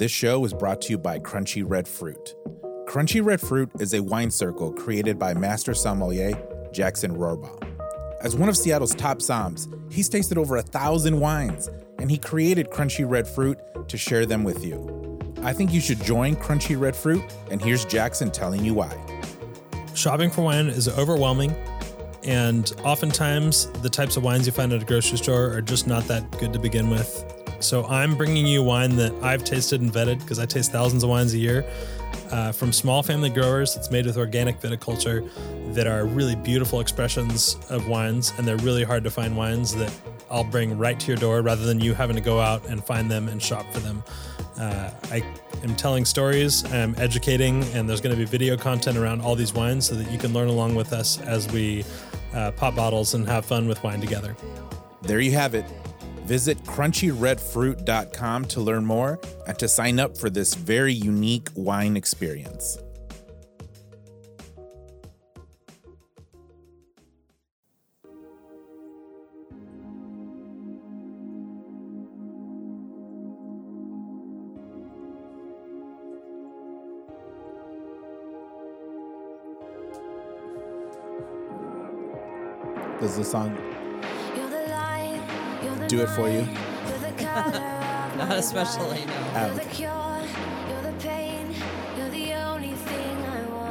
This show is brought to you by Crunchy Red Fruit. Crunchy Red Fruit is a wine circle created by master sommelier Jackson Rohrbaugh. As one of Seattle's top somms, he's tasted over a thousand wines, and he created Crunchy Red Fruit to share them with you. I think you should join Crunchy Red Fruit, and here's Jackson telling you why. Shopping for wine is overwhelming, and oftentimes the types of wines you find at a grocery store are just not that good to begin with. So I'm bringing you wine that I've tasted and vetted because I taste thousands of wines a year uh, from small family growers. It's made with organic viticulture that are really beautiful expressions of wines, and they're really hard to find wines that I'll bring right to your door rather than you having to go out and find them and shop for them. Uh, I am telling stories, I'm educating, and there's going to be video content around all these wines so that you can learn along with us as we uh, pop bottles and have fun with wine together. There you have it. Visit crunchyredfruit.com to learn more and to sign up for this very unique wine experience. Does the song do it for you? Not especially, no. Okay.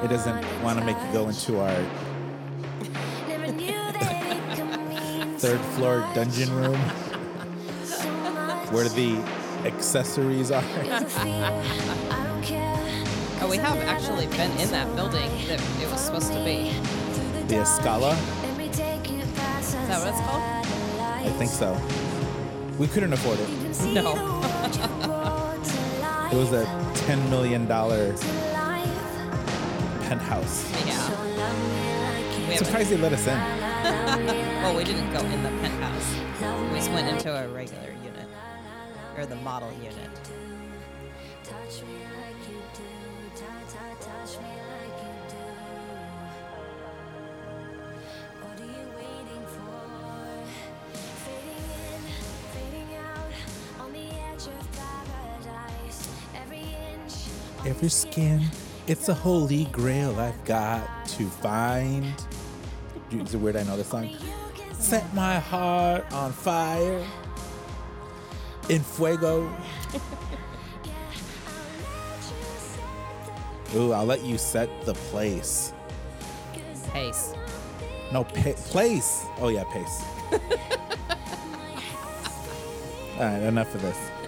It doesn't want to make you go into our third floor dungeon room where the accessories are. Oh, we have actually been in that building that it was supposed to be. The Escala? Is that what it's called? I think so. We couldn't afford it. No. It was a $10 million penthouse. Yeah. We I'm surprised they let us in. well, we didn't go in the penthouse. We just went into a regular unit, or the model unit. Every skin, it's a holy grail I've got to find. Is it weird I know this song? Set my heart on fire. In fuego. Ooh, I'll let you set the place. Pace. No, pa- place. Oh, yeah, pace. All right, enough of this.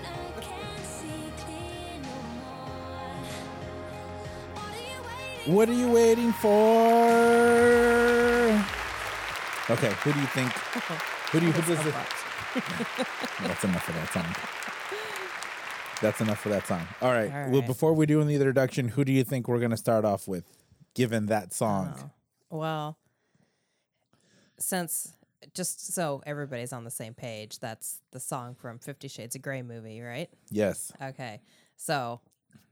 What are you waiting for? Okay, who do you think? Who do you does it? That's enough of that song. That's enough for that song. All right. All Well, before we do the introduction, who do you think we're gonna start off with, given that song? Oh, well, since just so everybody's on the same page, that's the song from Fifty Shades of Grey movie, right? Yes. Okay. So,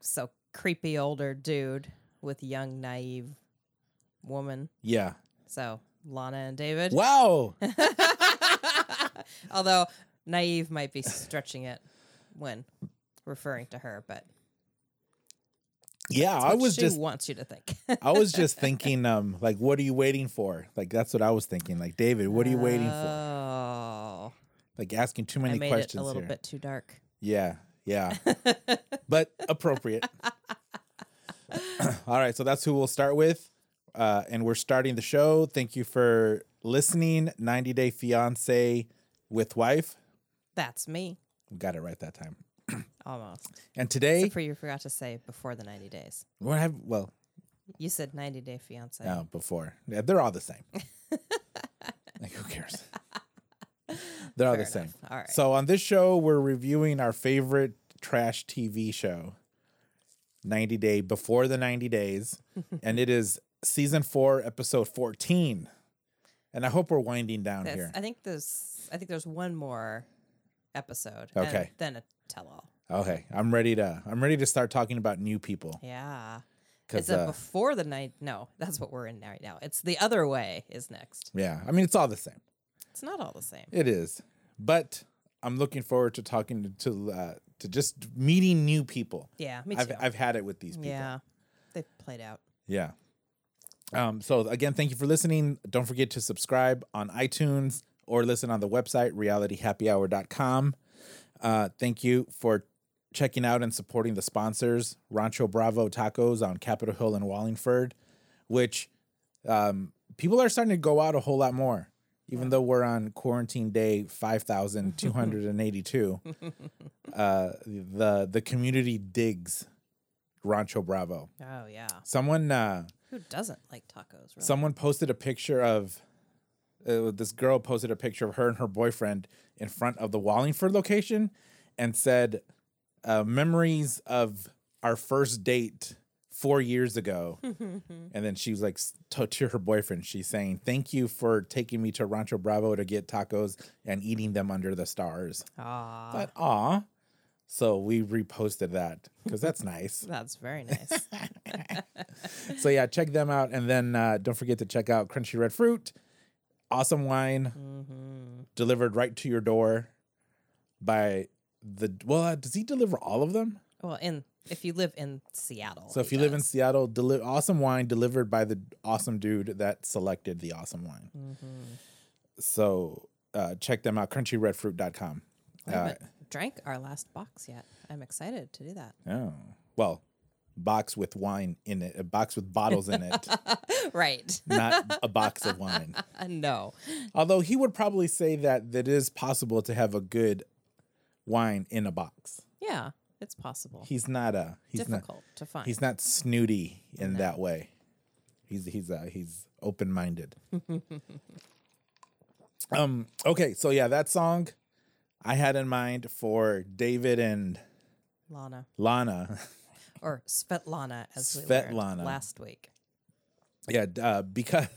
so creepy older dude with young naive woman. Yeah. So Lana and David. Wow. Although naive might be stretching it when referring to her, but Yeah, I was she just wants you to think. I was just thinking, um, like, what are you waiting for? Like, that's what I was thinking. Like, David, what are you waiting for? Oh, Like, asking too I many made questions it a little here. bit too dark. Yeah, yeah, but appropriate. All right, so that's who we'll start with, uh, and we're starting the show. Thank you for listening. 90 Day Fiance with wife. That's me. Got it right that time. Almost. And today, Except for you forgot to say before the 90 days. what have well, You said 90 day fiance. no, before. Yeah, they're all the same. like, who cares? They're all the Fair same. All right. So on this show, we're reviewing our favorite trash TV show, 90 Day Before the 90 Days, and it is season four, episode 14. And I hope we're winding down That's- here. I think there's I think there's one more episode. and Okay. then a tell all. Okay, I'm ready to. I'm ready to start talking about new people. Yeah. Is it uh, before the night? No, that's what we're in right now. It's the other way is next. yeah, I mean it's all the same. It's not all the same. It is, but I'm looking forward to talking to to, uh, to just meeting new people. Yeah, me I've too. I've had it with these people. yeah, they played out. Yeah. Um, so again, thank you for listening. Don't forget to subscribe on iTunes or listen on the website realityhappyhour.com. Uh, thank you for checking out and supporting the sponsors, Rancho Bravo Tacos on Capitol Hill in Wallingford, which um, people are starting to go out a whole lot more. Even though we're on quarantine day five thousand two hundred and eighty-two, uh, the the community digs Rancho Bravo. Oh yeah, Someone uh, who doesn't like tacos? Really? someone posted a picture of uh, this girl posted a picture of her and her boyfriend in front of the Wallingford location and said uh, memories of our first date four years ago. And then she was like to, to her boyfriend. She's saying thank you for taking me to rancho bravo to get tacos and eating them under the stars. Ah, but aw. So we reposted that because that's nice. That's very nice. so yeah, check them out, and then uh, don't forget to check out Crunchy Red Fruit, awesome wine. Hmm delivered right to your door by the. Well, uh, does he deliver all of them? Well, in if you live in Seattle, So if you live in. Seattle, deli- awesome wine delivered by the awesome dude that selected the awesome wine. Mhm. So uh, check them out, crunchyredfruit.com. I Uh, haven't drank our last box yet. I'm excited to do that. oh, well, box with wine in it, a box with bottles in it, right? not a box of wine. Uh, no. Although he would probably say that that it is possible to have a good wine in a box. Yeah, it's possible. He's not a he's Difficult to not find. he's not snooty in No. that way. He's he's uh, he's open minded. um. Okay. So yeah, that song I had in mind for David and Lana Lana. or Svetlana, as we Svetlana. learned last week. yeah. Uh, because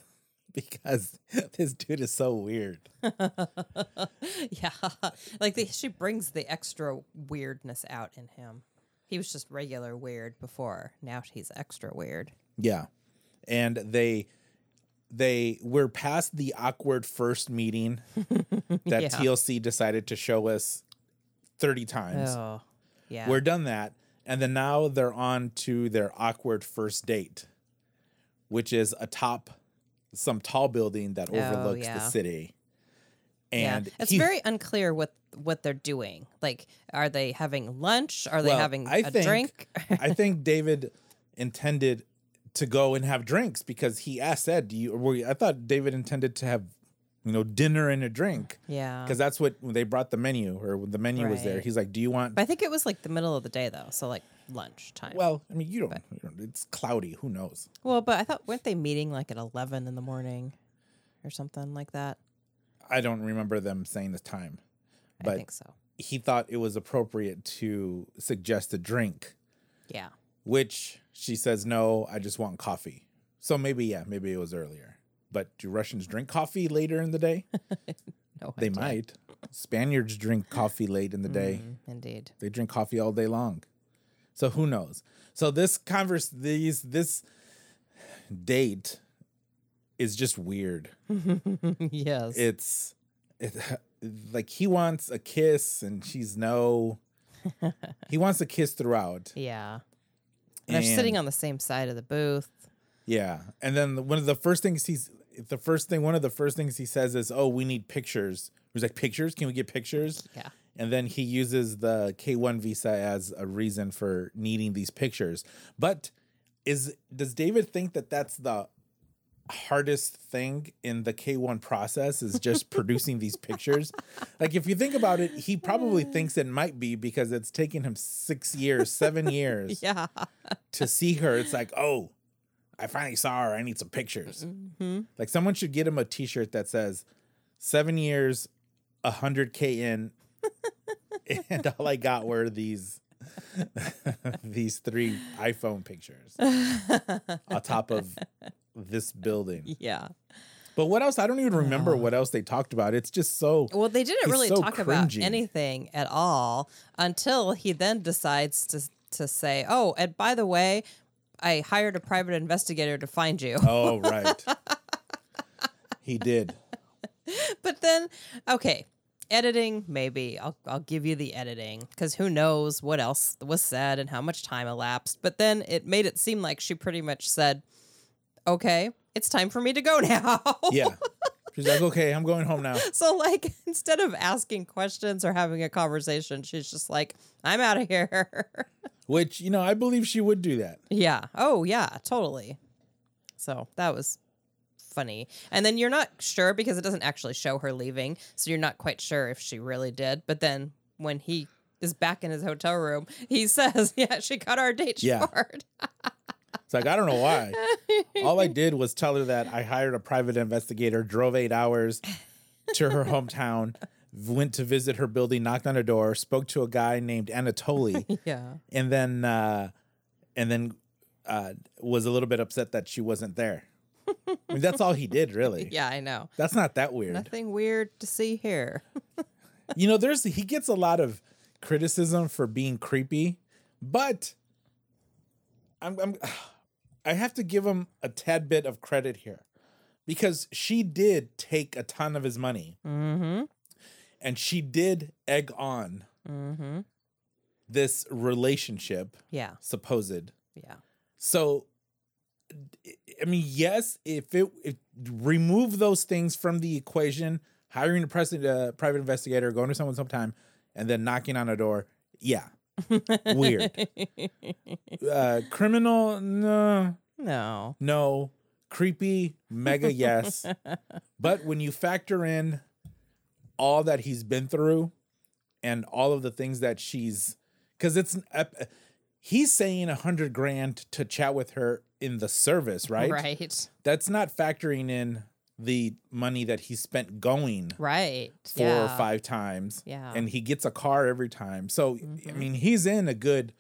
because this dude is so weird. yeah, like the, she brings the extra weirdness out in him. He was just regular weird before. Now he's extra weird. Yeah. And they they we're past the awkward first meeting that Yeah. TLC decided to show us 30 times. Oh, yeah. We're done that. And then now they're on to their awkward first date, which is atop some tall building that oh, overlooks the Oh, yeah. city. yeah. And it's he- very unclear what what they're doing. Like, are they having lunch? Are they having I a think- drink? I think David intended to go and have drinks because he asked said, "Do you?" Or I thought David intended to have, you know, dinner and a drink yeah. because that's what they brought the menu or the menu was there. He's like, "Do you want?" But I think it was like the middle of the day though, so like lunch time. Well, I mean, you don't, you don't. It's cloudy. Who knows? well, but I thought weren't they meeting like at eleven in the morning, or something like that? I don't remember them saying the time, I But- think so. he thought it was appropriate to suggest a drink, Yeah. which she says, "No, I just want coffee." So maybe, yeah, maybe it was earlier. But do Russians drink coffee later in the day? No, They idea. might. Spaniards drink coffee late in the day. Mm, indeed. They drink coffee all day long. So who knows? So this converse these this date is just weird. yes. It's it, like he wants a kiss and she's no. he wants a kiss throughout. yeah. And they're sitting on the same side of the booth. Yeah, and then the- one of the first things he's the first thing one of the first things he says is, "Oh, we need pictures." He's like, "Pictures? Can we get pictures?" Yeah. And then he uses the K1 visa as a reason for needing these pictures. But is does David think that that's the hardest thing in the K1 process is just producing these pictures? Like if you think about it, he probably thinks it might be because it's taken him 6 years, 7 years Yeah. to see her. It's like, "Oh, I finally saw her. I need some pictures." hmm Like someone should get him a T-shirt that says seven years, hundred k in, and all I got were these these three iPhone pictures on top of this building. Yeah. But what else? I don't even remember what else they talked about. It's just so Well, they didn't really so talk about anything at all until he then decides to to say, "Oh, and by the way, I hired a private investigator to find you." oh right. he did. but then, okay, editing, maybe I'll I'll give you the editing because who knows what else was said and how much time elapsed. But then it made it seem like she pretty much said, "Okay, it's time for me to go now." Yeah. She's like, okay, I'm going home now. so like instead of asking questions or having a conversation, she's just like, "I'm out of here." Which, you know, I believe she would do that. yeah. Oh yeah, totally. So that was funny. And then you're not sure because it doesn't actually show her leaving, so you're not quite sure if she really did. But then when he is back in his hotel room, he says, "Yeah, she cut our date Yeah. short." It's like, I don't know why. All I did was tell her that I hired a private investigator, drove eight hours to her hometown, went to visit her building, knocked on her door, spoke to a guy named Anatoly, yeah. and then uh, and then uh, was a little bit upset that she wasn't there. I mean, that's all he did, really. Yeah, I know. That's not that weird. Nothing weird to see here. You know, there's he gets a lot of criticism for being creepy, but I'm, I'm I have to give him a tad bit of credit here because she did take a ton of his money Mm-hmm. and she did egg on Mm-hmm. this relationship Yeah. supposed. Yeah. So I mean, yes, if it if, remove those things from the equation, hiring a pres- uh, private investigator, going to someone sometime, and then knocking on a door, yeah, weird. uh, criminal, no, No. no. Creepy, mega yes. but when you factor in all that he's been through and all of the things that she's, because it's, ep- he's saying a hundred grand to chat with her in the service, right? Right. That's not factoring in the money that he spent going Right. four yeah. or five times. Yeah. And he gets a car every time. So, I Mhm. mean, he's in a good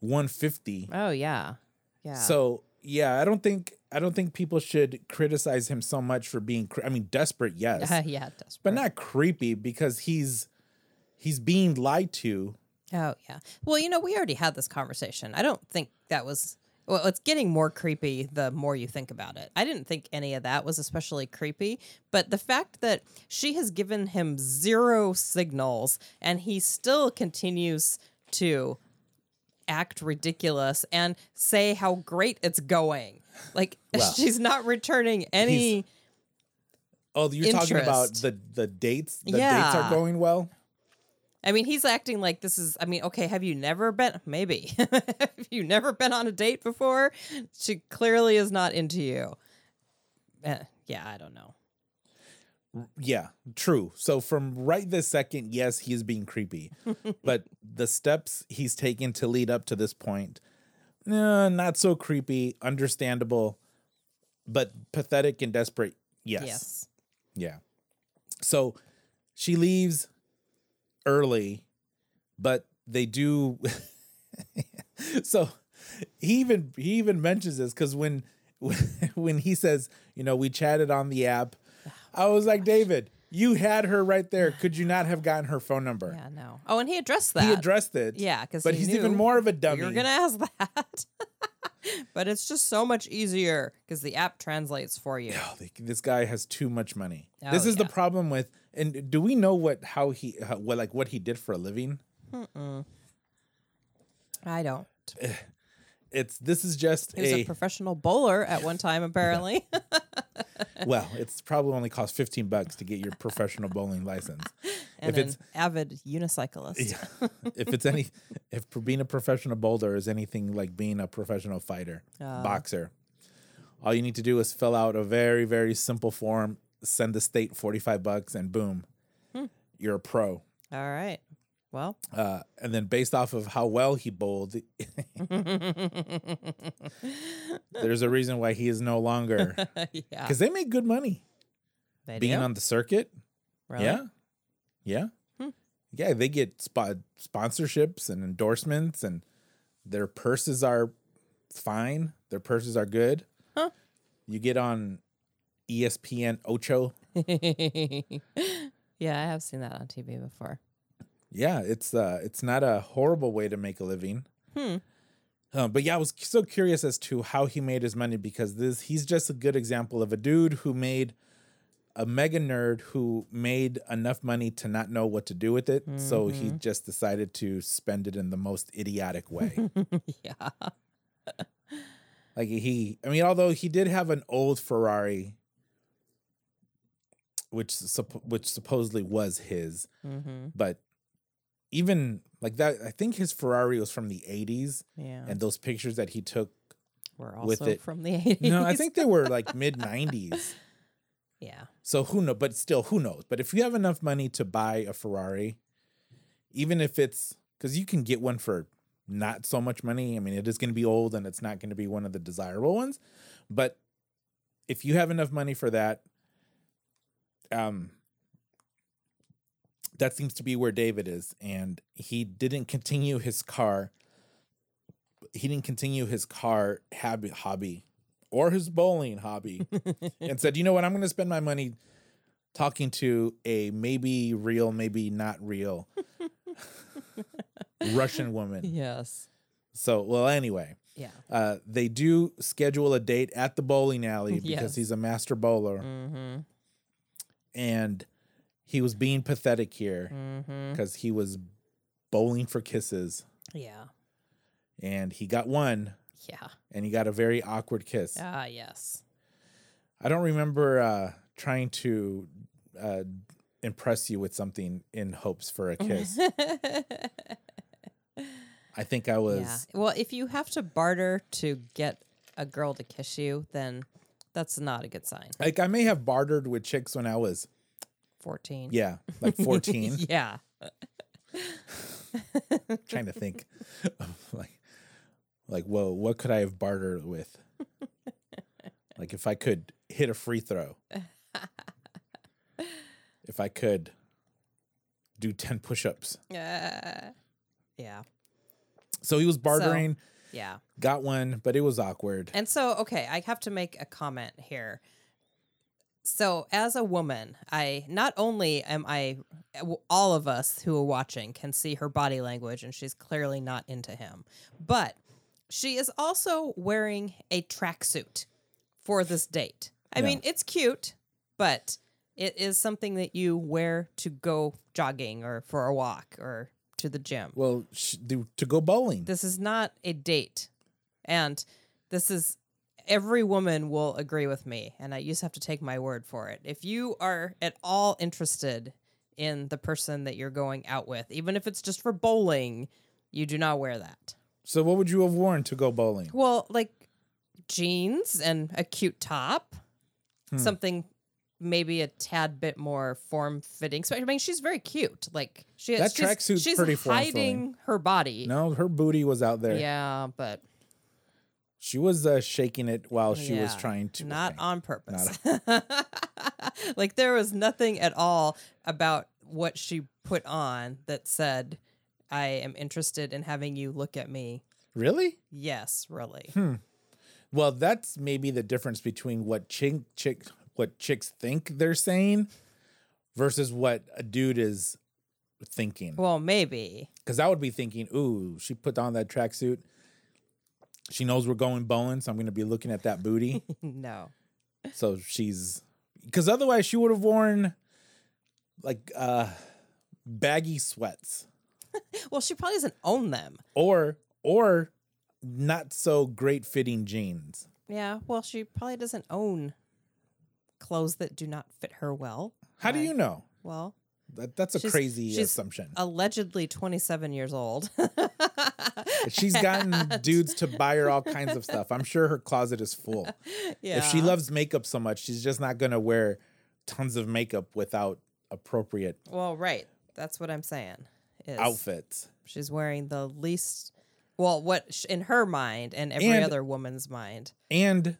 150. Oh yeah. Yeah. So yeah, I don't think I don't think people should criticize him so much for being. Cre- I mean, desperate, yes, Uh, yeah, desperate. but not creepy because he's he's being lied to. Oh yeah. Well, you know, we already had this conversation. I don't think that was. Well, it's getting more creepy the more you think about it. I didn't think any of that was especially creepy, but the fact that she has given him zero signals and he still continues to act ridiculous and say how great it's going. Like Well, she's not returning any Oh, you're talking about the the dates. The dates are going well. I mean, he's acting like this is. I mean, okay, have you never been? Maybe. have you never been on a date before? She clearly is not into you. Eh, yeah, I don't know. Yeah, true. So from right this second, yes, he is being creepy, but the steps he's taken to lead up to this point, uh, not so creepy, understandable, but pathetic and desperate. Yes. Yes. Yeah. So she leaves early, but they do. so he even he even mentions this because when when he says, you know, we chatted on the app, I oh, was like, David, you had her right there. Could you not have gotten her phone number? Yeah, no. Oh, and he addressed that. He addressed it. Yeah, because but he's even more of a dummy. You're gonna ask that, but it's just so much easier because the app translates for you. Oh, this guy has too much money. Oh, this is the problem with. And do we know what how he how, what like what he did for a living? I don't. It's this is just He was a, a professional bowler at one time, apparently. well, it's probably only cost 15 bucks to get your professional bowling license. and If an it's- avid unicyclist. Yeah. if it's any if being a professional bowler is anything like being a professional fighter, Uh. boxer, all you need to do is fill out a very very simple form, send the state 45 bucks and boom. Hmm. You're a pro. All right. Well, Uh, and then based off of how well he bowled, there's a reason why he is no longer yeah. because they make good money They being do? on the circuit. Really? Yeah. Yeah. Hmm. Yeah, they get spo- sponsorships and endorsements and their purses are fine. Their purses are good. Huh. You get on ESPN Ocho. yeah, I have seen that on TV before. Yeah, it's uh it's not a horrible way to make a living. Hmm. Uh, but yeah, I was so curious as to how he made his money because this he's just a good example of a dude who made a mega nerd who made enough money to not know what to do with it, so he Mm-hmm. just decided to spend it in the most idiotic way. yeah. like he, I mean, although he did have an old Ferrari, which which supposedly was his, Mm-hmm. but even like that, I think his Ferrari was from the '80s, Yeah. and those pictures that he took. We're with also it- from the 80s. No, I think they were like mid '90s. Yeah. So who knows? But still, who knows? But if you have enough money to buy a Ferrari, even if it's because you can get one for not so much money. I mean, it is going to be old and it's not going to be one of the desirable ones. But if you have enough money for that, um, that seems to be where David is, and he didn't continue his car. He didn't continue his car hobby, hobby or his bowling hobby and said, you know what, I'm going to spend my money talking to a maybe real, maybe not real Russian woman. Yes. So, well, anyway, Yeah. uh, they do schedule a date at the bowling alley because Yes. he's a master bowler. Mm-hmm. And he was being pathetic here Mm-hmm. because he was bowling for kisses Yeah. and he got one Yeah. and he got a very awkward kiss. Ah, yes. I don't remember uh, trying to uh, impress you with something in hopes for a kiss. I think I was. yeah. Well, if you have to barter to get a girl to kiss you, then that's not a good sign. Like I may have bartered with chicks when I was 14. yeah, like 14. yeah. trying to think like like whoa, what could I have bartered with? like if I could hit a free throw. if I could do 10 push-ups. Uh, yeah. So he was bartering, Yeah. got one, but it was awkward. And so, okay, I have to make a comment here. So, as a woman, I not only am I, all of us who are watching can see her body language, and she's clearly not into him, but she is also wearing a tracksuit for this date. I Yeah. mean, it's cute, but it is something that you wear to go jogging or for a walk or to the gym. Well, sh- do- to go bowling. This is not a date. And this is every woman will agree with me and I just have to take my word for it. If you are at all interested in the person that you're going out with, even if it's just for bowling, you do not wear that. So what would you have worn to go bowling? Well, like jeans and a cute top, hmm. something maybe a tad bit more form fitting. So I mean, she's very cute. Like she That she's, tracksuit's she's pretty form-filling. hiding her body. No, her booty was out there. Yeah, but She was uh, shaking it while she was trying to. not okay. on purpose. like there was nothing at all about what she put on that said, "I am interested in having you look at me." Really? Yes, really. Hmm. Well, that's maybe the difference between what chick chick what chicks think they're saying versus what a dude is thinking. Well, maybe. Because I would be thinking, "Ooh, she put on that tracksuit. She knows we're going bowling, so I'm going to be looking at that booty." no. so she's because otherwise she would have worn like uh baggy sweats Well, she probably doesn't own them. or or not so great fitting jeans. Yeah. Well, she probably doesn't own clothes that do not fit her well. How do you know? Well, That, that's a She's- crazy she's assumption. allegedly 27 years old. She's gotten dudes to buy her all kinds of stuff. I'm sure her closet is full. yeah. If she loves makeup so much, she's just not going to wear tons of makeup without appropriate Well, right. That's what I'm saying. Is outfits. She's wearing the least, well, what in her mind and every And- other woman's mind. And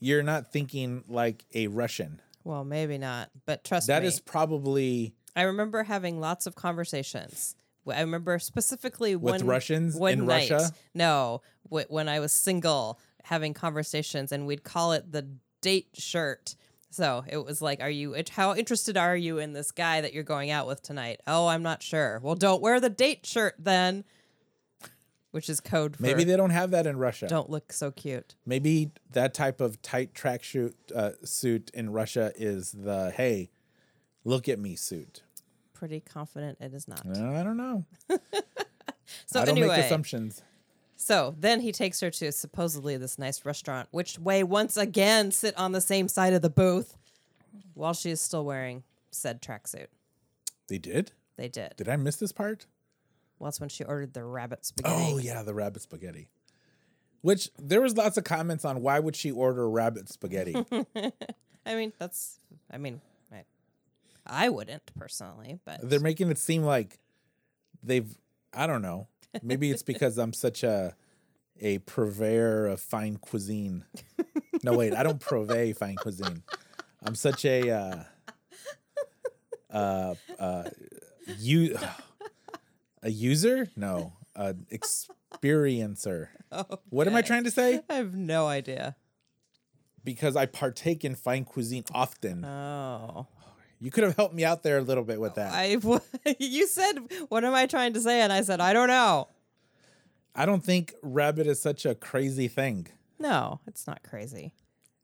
you're not thinking like a Russian. Well, maybe not, but trust That me. is probably I remember having lots of conversations. I remember specifically With one Russians one in night, Russia? No, w- when I was single, having conversations, and we'd call it the date shirt. So it was like, "Are you? How interested are you in this guy that you're going out with tonight?" Oh, I'm not sure. Well, don't wear the date shirt then. Which is code for Maybe they don't have that in Russia. don't look so cute. Maybe that type of tight tracksuit uh, suit in Russia is the hey, look at me suit. Pretty confident it is not. Uh, I don't know. So I don't anyway, make assumptions. so then he takes her to supposedly this nice restaurant, which way once again sit on the same side of the booth, while she is still wearing said tracksuit. They did. They did. Did I miss this part? Well, that's when she ordered the rabbit spaghetti. Oh yeah, the rabbit spaghetti. Which there was lots of comments on why would she order rabbit spaghetti? I mean, that's. I mean, I, I wouldn't personally, but They're making it seem like they've I don't know. Maybe it's because I'm such a a purveyor of fine cuisine. No wait, I don't purvey fine cuisine. I'm such a uh uh uh you a user? No, an experiencer. What am I trying to say? I have no idea. Because I partake in fine cuisine often. Oh, You could have helped me out there a little bit with that. I. You said, "What am I trying to say?" And I said, "I don't know." I don't think rabbit is such a crazy thing. No, it's not crazy.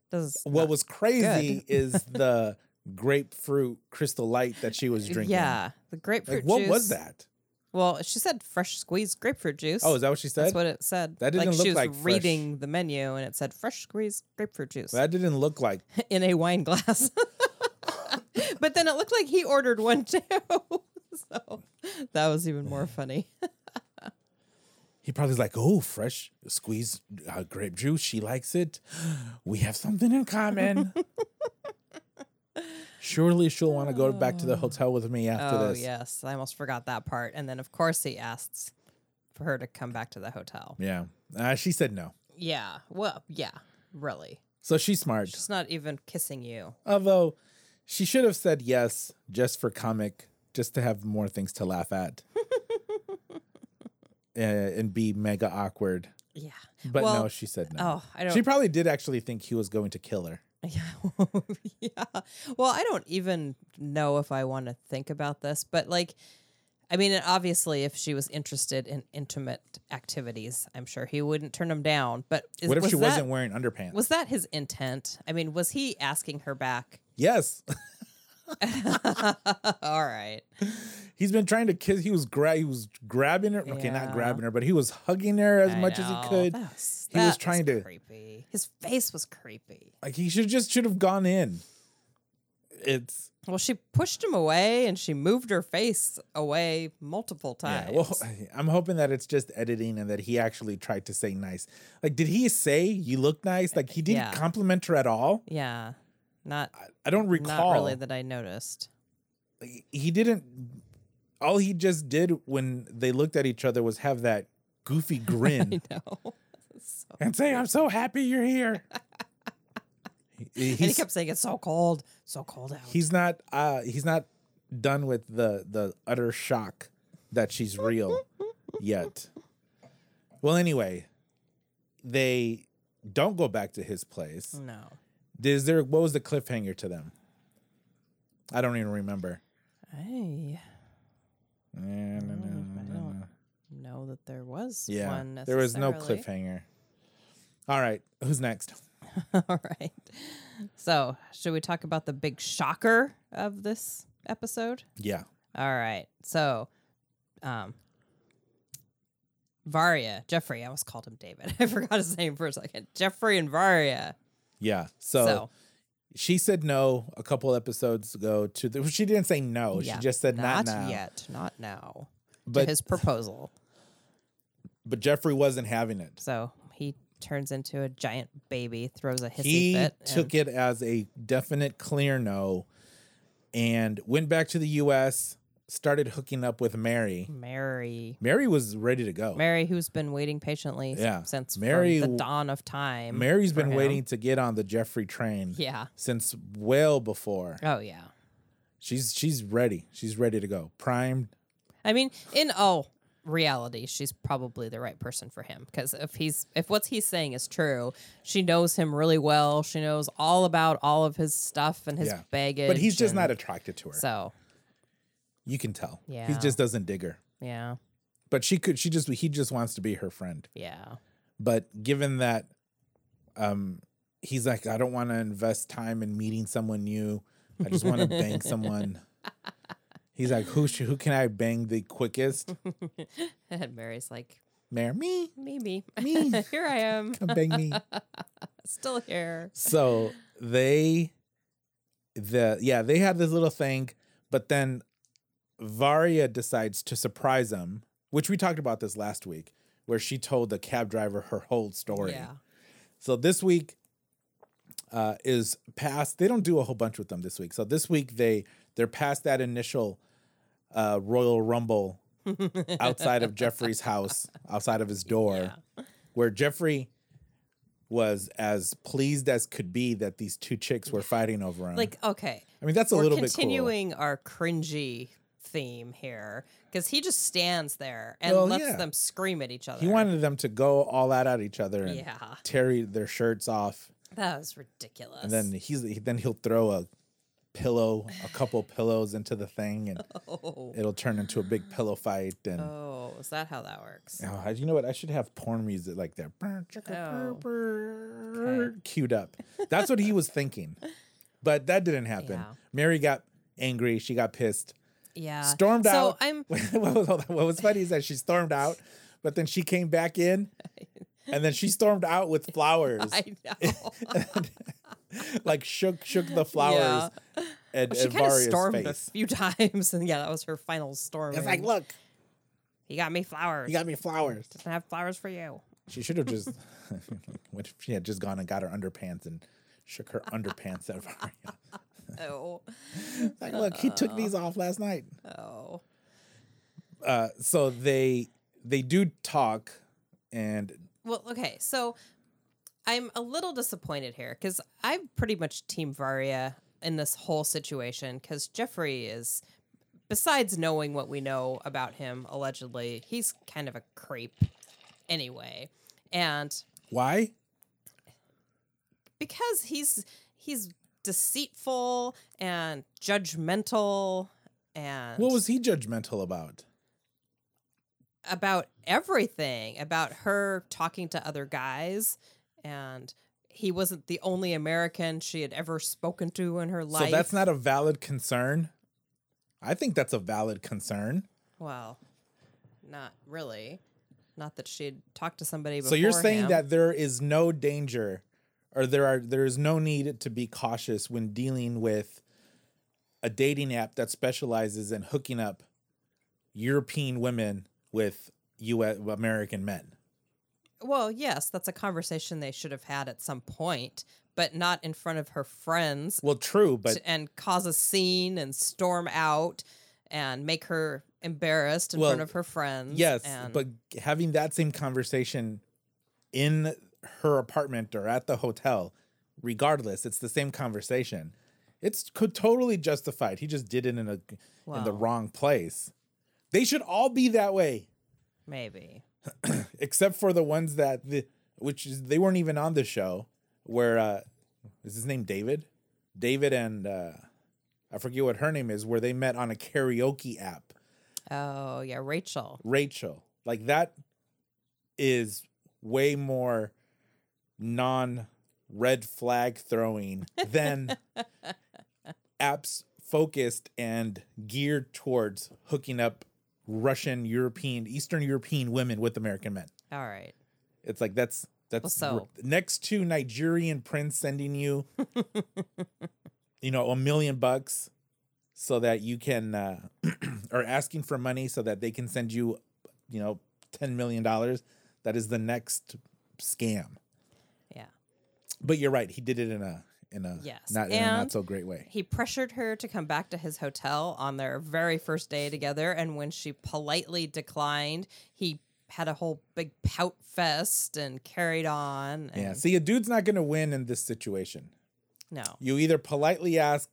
Does What was crazy is the grapefruit crystal light that she was drinking. Yeah, the grapefruit Like, what was that? Well, she said fresh squeezed grapefruit juice. Oh, is that what she said? That's what it said. That didn't like look she was like fresh. reading the menu and it said fresh squeezed grapefruit juice that didn't look like. in a wine glass. but then it looked like he ordered one too. so that was even more funny. He probably was like, oh, fresh squeezed uh, grape juice. She likes it. We have something in common. Surely she'll want to go back to the hotel with me after this. oh, this. yes. I almost forgot that part. And then, of course, he asks for her to come back to the hotel. Yeah. Uh, she said no. Yeah. Well, yeah, really. So she's smart. She's not even kissing you. Although she should have said yes just for comic, just to have more things to laugh at. uh, and be mega awkward. Yeah. But well, no, she said no. Oh, I don't. She probably did actually think he was going to kill her. Yeah. yeah. Well, I don't even know if I want to think about this, but like, I mean, obviously, if she was interested in intimate activities, I'm sure he wouldn't turn them down. But is, what if was she that, wasn't wearing underpants? Was that his intent? I mean, was he asking her back? yes. All right. He's been trying to kiss. He was gra- He was grabbing her. Okay, not grabbing her, but he was hugging her as I much as know. he could. That was, He was that trying to- creepy. His face was creepy. Like he should just should have gone in. It's Well, she pushed him away and she moved her face away multiple times. yeah. Well, I'm hoping that it's just editing and that he actually tried to say nice. Like, did he say you look nice? Like he didn't Yeah. compliment her at all. yeah. Not I don't not recall. really that I noticed. He didn't. All he just did when they looked at each other was have that goofy grin I know. So- and say, "I'm so happy you're here." He- and he kept saying it's so cold, so cold out. he's not. Uh, he's not done with the the utter shock that she's real yet. Well, anyway, they don't go back to his place. no. Is there what was the cliffhanger to them? I don't even remember. Hey, no, no, Mm, I don't know that there was Yeah, one. there was no cliffhanger. All right, who's next? All right. So, should we talk about the big shocker of this episode? Yeah, All right. So, um, Varya, Geoffrey, I almost called him David. I forgot his name for a second. Geoffrey and Varya. Yeah. So, So, she said no a couple episodes ago to the. She didn't say no. yeah, She just said not, not now. yet, not now. But to his proposal. but Geoffrey wasn't having it. So he turns into a giant baby, throws a hissy He fit. took it as a definite clear no, and went back to the U.S. Started hooking up with Mary. Mary. Mary was ready to go. Mary, who's been waiting patiently Yeah. since Mary the dawn of time. Mary's been him. waiting to get on the Geoffrey train Yeah. since well before. Oh yeah. She's she's ready. She's ready to go. Primed. I mean, in all reality, she's probably the right person for him because if he's if what he's saying is true, she knows him really well. She knows all about all of his stuff and his Yeah. baggage. But he's just not attracted to her. so you can tell. Yeah. He just doesn't dig her. yeah. but she could. She just he just wants to be her friend. Yeah. But given that, um, he's like, I don't want to invest time in meeting someone new. I just want to bang someone. He's like, who sh- who can I bang the quickest? And Mary's like, Mary, me, me, me. Me. here I am. come bang me. Still here. so they the yeah they had this little thing but then varya decides to surprise him which we talked about this last week where she told the cab driver her whole story Yeah. so this week uh is past they don't do a whole bunch with them this week so this week they they're past that initial uh royal rumble outside of geoffrey's house outside of his door Yeah. where Geoffrey was as pleased as could be that these two chicks were fighting over him. Like, okay. I mean, that's a We're little bit cool. continuing our cringy theme here because he just stands there and Well, lets yeah. them scream at each other. He wanted them to go all out at each other and Yeah. tear their shirts off, That was ridiculous. and then he's then he'll throw a pillow, a couple pillows into the thing, and oh, it'll turn into a big pillow fight. And oh, is that how that works? Oh, you know what? I should have porn music like that. Oh. Queued up. That's what he was thinking. But that didn't happen. Yeah. Mary got angry. She got pissed. Yeah. Stormed so out. I'm what, was, hold on. what was funny is that she stormed out, but then she came back in, and then she stormed out with flowers, I know. like shook shook the flowers at, she at kind of stormed face. a few times, and yeah, that was her final storm. It's like, look, he got me flowers. you got me flowers. Doesn't have flowers for you. She should have just. what if she had just gone and got her underpants and shook her underpants at Varya? Oh, Like, look, he took these off last night. oh, Uh, so they they do talk, and Well, okay, so I'm a little disappointed here because I'm pretty much Team Varya in this whole situation because Geoffrey is, besides knowing what we know about him allegedly, he's kind of a creep anyway. And why? because he's he's deceitful and judgmental and What was he judgmental about? about everything about her talking to other guys and he wasn't the only american she had ever spoken to in her life So that's not a valid concern. I think that's a valid concern. well not really not that she'd talked to somebody before So you're saying him. that there is no danger, or there are there is no need to be cautious when dealing with a dating app that specializes in hooking up European women with U.S. American men. well yes that's a conversation they should have had at some point but not in front of her friends Well, true, but to- and cause a scene and storm out and make her embarrassed in Well, front of her friends Yes, and but having that same conversation in her apartment or at the hotel, regardless, it's the same conversation. It's could totally justified. He just did it in a in the wrong place. They should all be that way, maybe except for the ones that the which is they weren't even on the show. Where uh is his name David? David and uh I forget what her name is. Where they met on a karaoke app. oh yeah rachel Rachel. Like that is way more non red flag throwing than apps focused and geared towards hooking up Russian, European, Eastern European women with American men. all right. It's like that's that's Well, so- next to Nigerian prince sending you you know a million bucks so that you can uh or asking for money so that they can send you you know 10 million dollars that is the next scam but you're right he did it in a in a Yes, not in a not so great way He pressured her to come back to his hotel on their very first day together. And when she politely declined, he had a whole big pout fest and carried on. And yeah see a dude's not going to win in this situation No. you either politely ask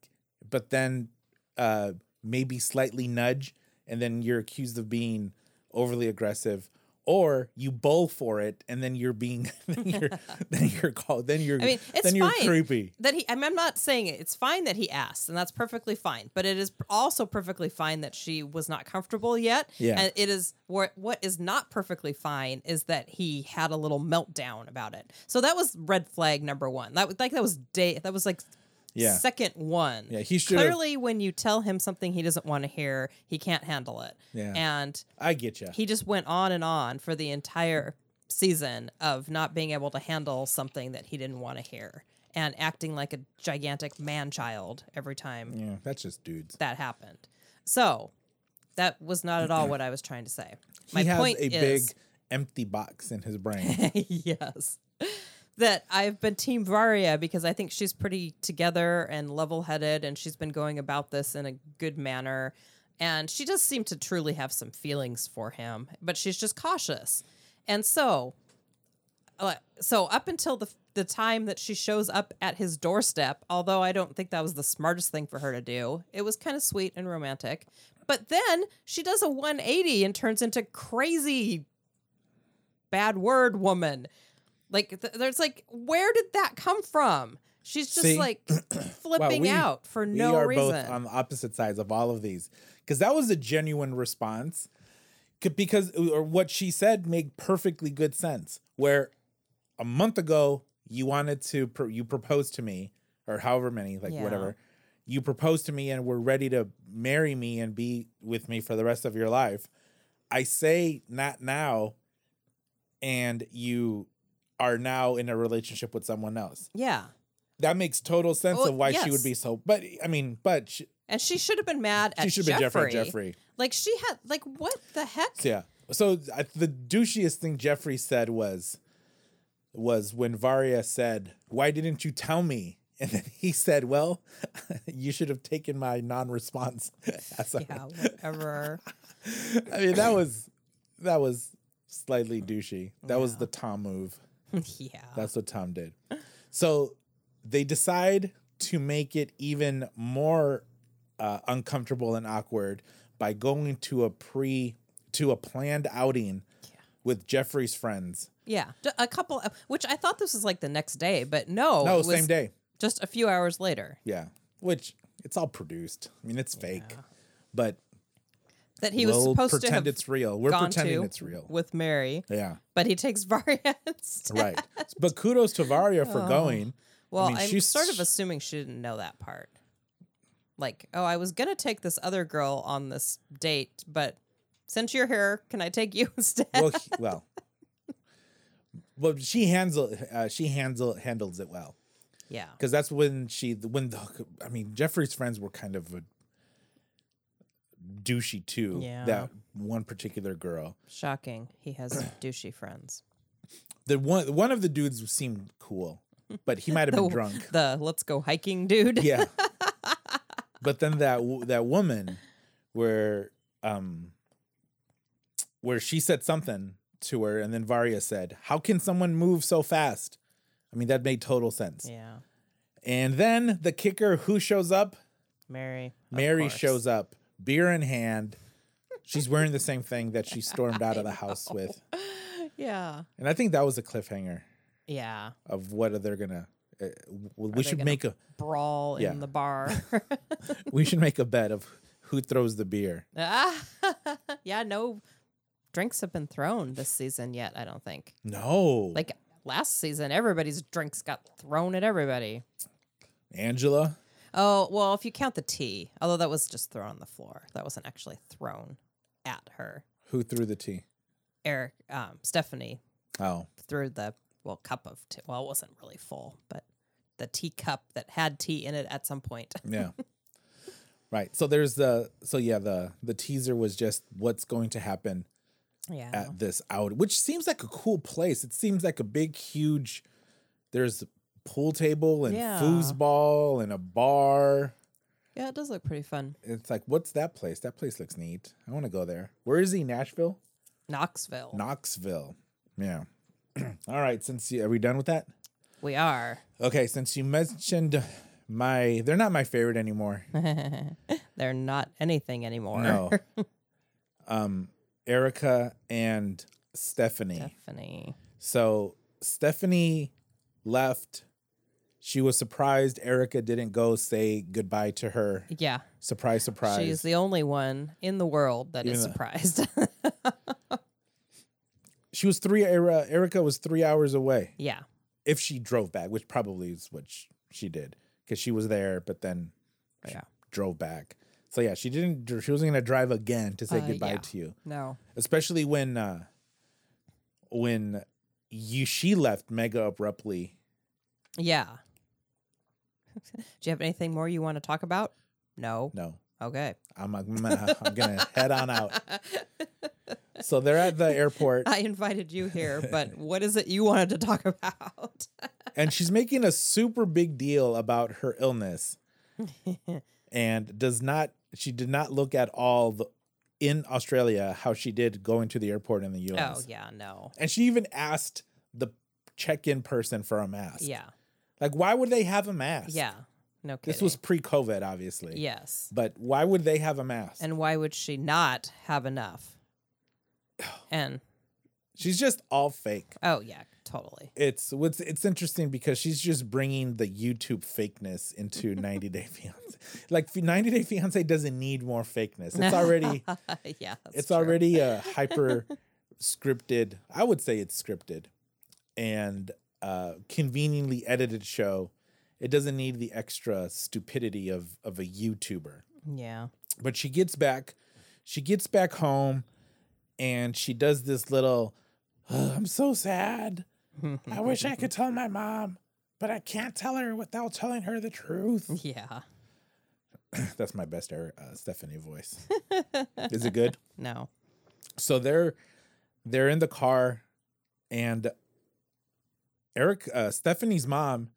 but then uh maybe slightly nudge and then you're accused of being overly aggressive or you bowl for it and then you're being then you're then you're called then you're I mean, it's then you're fine creepy. that he. I mean, I'm not saying it. It's fine that he asked, and that's perfectly fine. But it is also perfectly fine that she was not comfortable yet. Yeah. And it is what what is not perfectly fine is that he had a little meltdown about it. So that was red flag number one. That was like that was day. That was like. Yeah. Second one. Yeah, he should've- clearly when you tell him something he doesn't want to hear, he can't handle it. Yeah. And I get you. he just went on and on for the entire season of not being able to handle something that he didn't want to hear and acting like a gigantic man child every time Yeah, that's just dudes. that happened. So that was not at all what I was trying to say. My he has point a is big empty box in his brain. yes. That I've been Team Varya because I think she's pretty together and level headed, and she's been going about this in a good manner. And she does seem to truly have some feelings for him, but she's just cautious. And so, uh, so up until the the time that she shows up at his doorstep, although I don't think that was the smartest thing for her to do, it was kind of sweet and romantic. But then she does a 180 and turns into crazy bad word woman. Like th- there's like where did that come from? She's just See? like flipping we- out for no we are reason. both on the opposite sides of all of these because that was a genuine response C- because uh, or what she said made perfectly good sense where a month ago you wanted to pro- you proposed to me or however many like Yeah. whatever you proposed to me and were ready to marry me and be with me for the rest of your life i say not now and you are now in a relationship with someone else yeah. that makes total sense Well, of why she would be so. But I mean, but she, And she should have been mad at she should have been Geoffrey. Geoffrey. Like she had like what the heck? Yeah. So I, the douchiest thing Geoffrey said was, was when Varya said, "Why didn't you tell me?" And then he said, "Well, you should have taken my non-response." as a-" Yeah, whatever. I mean, that was that was slightly douchey. That was the Tom move. yeah. That's what Tom did. So they decide to make it even more uh, uncomfortable and awkward by going to a pre to a planned outing with Geoffrey's friends. yeah. a couple which I thought this was like the next day, but no. No, same day. Just a few hours later. Yeah, which it's all produced. I mean, it's fake, but That he was we'll supposed to pretend it's real. We're gone pretending to it's real. with Mary. Yeah, But he takes Varya instead. right. But kudos to Varya for going. Well, mean, I'm she's- sort of assuming she didn't know that part. Like, oh, I was gonna take this other girl on this date, but since you're here, can I take you instead? Well, he- well, well, she handles uh, she handle handles it well. yeah. because that's when she when the, I mean Geoffrey's friends were kind of a douchey too. Yeah. That one particular girl. Shocking. He has douchey friends. The one one of the dudes seemed cool, but he might have been drunk. The let's go hiking dude. Yeah. but then that that woman where um where she said something to her and then Varya said, "How can someone move so fast?" I mean that made total sense. Yeah. And then the kicker who shows up? Mary. Mary course. shows up, beer in hand. She's wearing the same thing that she stormed out of the house with. Yeah. And I think that was a cliffhanger Yeah. of what are they're gonna. Uh, we they should make a Brawl Yeah. in the bar. we should make a bet of who throws the beer. Ah, yeah, no drinks have been thrown this season yet, I don't think. No, Like last season, everybody's drinks got thrown at everybody. Angela. Oh, well, if you count the tea, although that was just thrown on the floor. That wasn't actually thrown at her. Who threw the tea? Eric, um, Stephanie Oh, threw the, well, cup of tea. Well, it wasn't really full, but the teacup that had tea in it at some point. yeah. right. So there's the so yeah the the teaser was just what's going to happen yeah. at this out, which seems like a cool place. It seems like a big, huge. There's pool table and Yeah. foosball and a bar. yeah, it does look pretty fun. It's like, what's that place? That place looks neat. I want to go there. Where is he? Nashville, Knoxville. Knoxville. Yeah. All right. Since you, are we done with that? we are. Okay. Since you mentioned my, they're not my favorite anymore. They're not anything anymore. No. um, Erika and Stephanie. Stephanie. So Stephanie left. She was surprised Erika didn't go say goodbye to her. Yeah. Surprise, surprise. She's the only one in the world that is Even though- surprised. she was three. Erika was three hours away. yeah. If she drove back, which probably is what she did, because she was there, but then she Yeah. drove back. So yeah, she didn't. She wasn't gonna drive again to say Uh, goodbye yeah. to you, No. especially when uh when you she left mega abruptly. Yeah. Do you have anything more you want to talk about? No. No, Okay. I'm, I'm gonna I'm gonna head on out. So they're at the airport. I invited you here, but what is it you wanted to talk about? and she's making a super big deal about her illness and does not she did not look at all the in Australia how she did going to the airport in the U.S. oh, yeah, no. And she even asked the check-in person for a mask. Yeah. Like why would they have a mask? Yeah. No kidding. This was pre-COVID obviously. Yes. But why would they have a mask? And why would she not have enough? And she's just all fake. oh yeah, totally. It's what's it's interesting because she's just bringing the YouTube fakeness into 90 Day Fiance. Like 90 Day Fiance doesn't need more fakeness. It's already yeah, it's true. already a hyper scripted. I would say it's scripted and uh conveniently edited show. It doesn't need the extra stupidity of of a YouTuber. yeah. But she gets back she gets back home and she does this little "Ugh, I'm so sad. I wish I could tell my mom, but I can't tell her without telling her the truth. Yeah. That's my best uh, Stephanie voice. Is it good? No. So they're they're in the car, and Eric uh, Stephanie's mom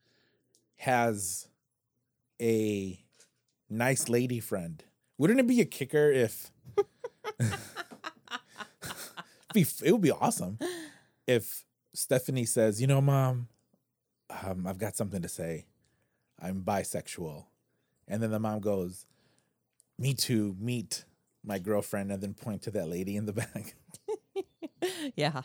has a nice lady friend. Wouldn't it be a kicker if? it would be awesome if Stephanie says, "You know, mom, um, I've got something to say. I'm bisexual," and then the mom goes, "Me too. Meet my girlfriend," and then point to that lady in the back. Yeah.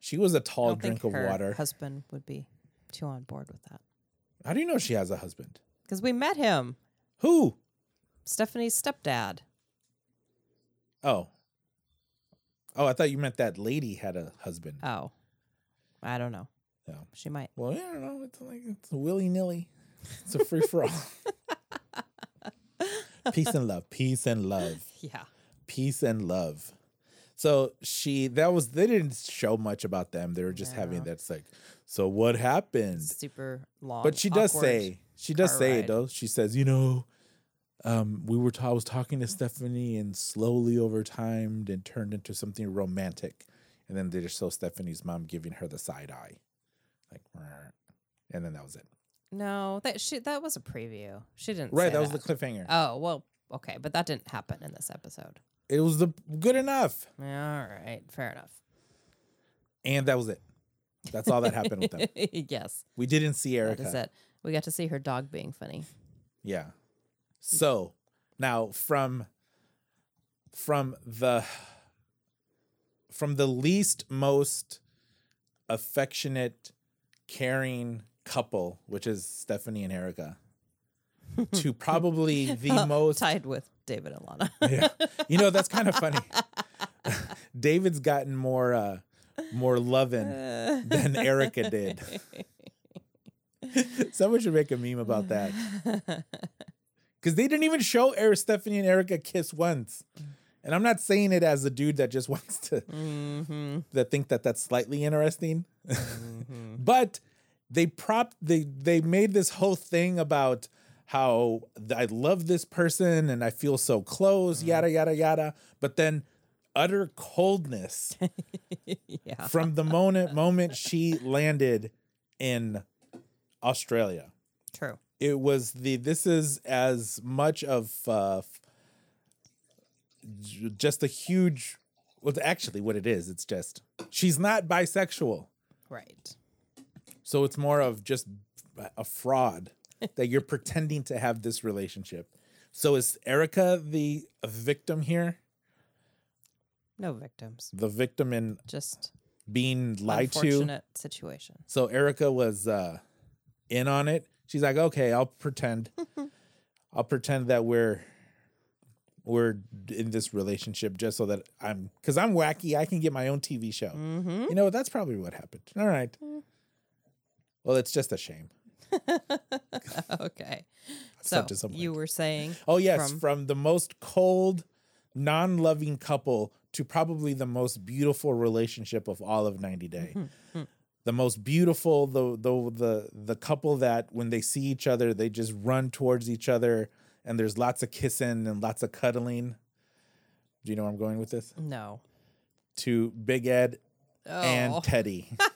She was a tall drink think of her water. husband would be too on board with that. How do you know she has a husband? Because we met him, Who? Stephanie's stepdad. Oh. Oh, I thought you meant that lady had a husband. Oh. I don't know. No. She might. Well, I don't know. It's like it's willy nilly. It's a free for all. Peace and love. Peace and love. Yeah. Peace and love. So she that was they didn't show much about them. They were just having No. that's like, so what happened? Super long. But she does say she does say it ride. though. She says, you know, um, we were ta- I was talking to Stephanie and slowly over time it turned into something romantic. And then they just show Stephanie's mom giving her the side eye. Like and then that was it. No, that she that was a preview. She didn't. Right, that was the cliffhanger. Oh well, okay, but that didn't happen in this episode. It was the good enough. All right, fair enough. And that was it. That's all that happened with them. yes, We didn't see Erika. that is it. We got to see her dog being funny. Yeah. So now from from the from the least most affectionate, caring couple, which is Stephanie and Erika, to probably the most tied with David and Lana. yeah. You know, that's kind of funny. David's gotten more uh more loving than Erika did. Someone should make a meme about that. Because they didn't even show Eric, Stephanie and Erika kiss once. And I'm not saying it as a dude that just wants to mm-hmm. that think that that's slightly interesting. but they prop they they made this whole thing about how I love this person and I feel so close, yada yada yada. But then utter coldness Yeah. from the moment moment she landed in Australia. True. It was the this is as much of uh, just a huge. Well, actually, what it is, it's just she's not bisexual, Right. so it's more of just a fraud that you're pretending to have this relationship. So is Erika the victim here? No victims. the victim in Just being lied to. unfortunate situation. So Erika was uh, in on it. She's like, okay, I'll pretend. I'll pretend that we're we're in this relationship just so that I'm because I'm wacky. I can get my own TV show. Mm-hmm. You know, that's probably what happened. All right. Well, it's just a shame. okay. so you were saying Oh yes, from, from- the most cold, non-loving couple to probably the most beautiful relationship of all of 90 Day. Mm-hmm, hmm. The most beautiful, the the the the couple that when they see each other, they just run towards each other, and there's lots of kissing and lots of cuddling. Do you know where I'm going with this? no. To Big Ed Oh. and Teddy.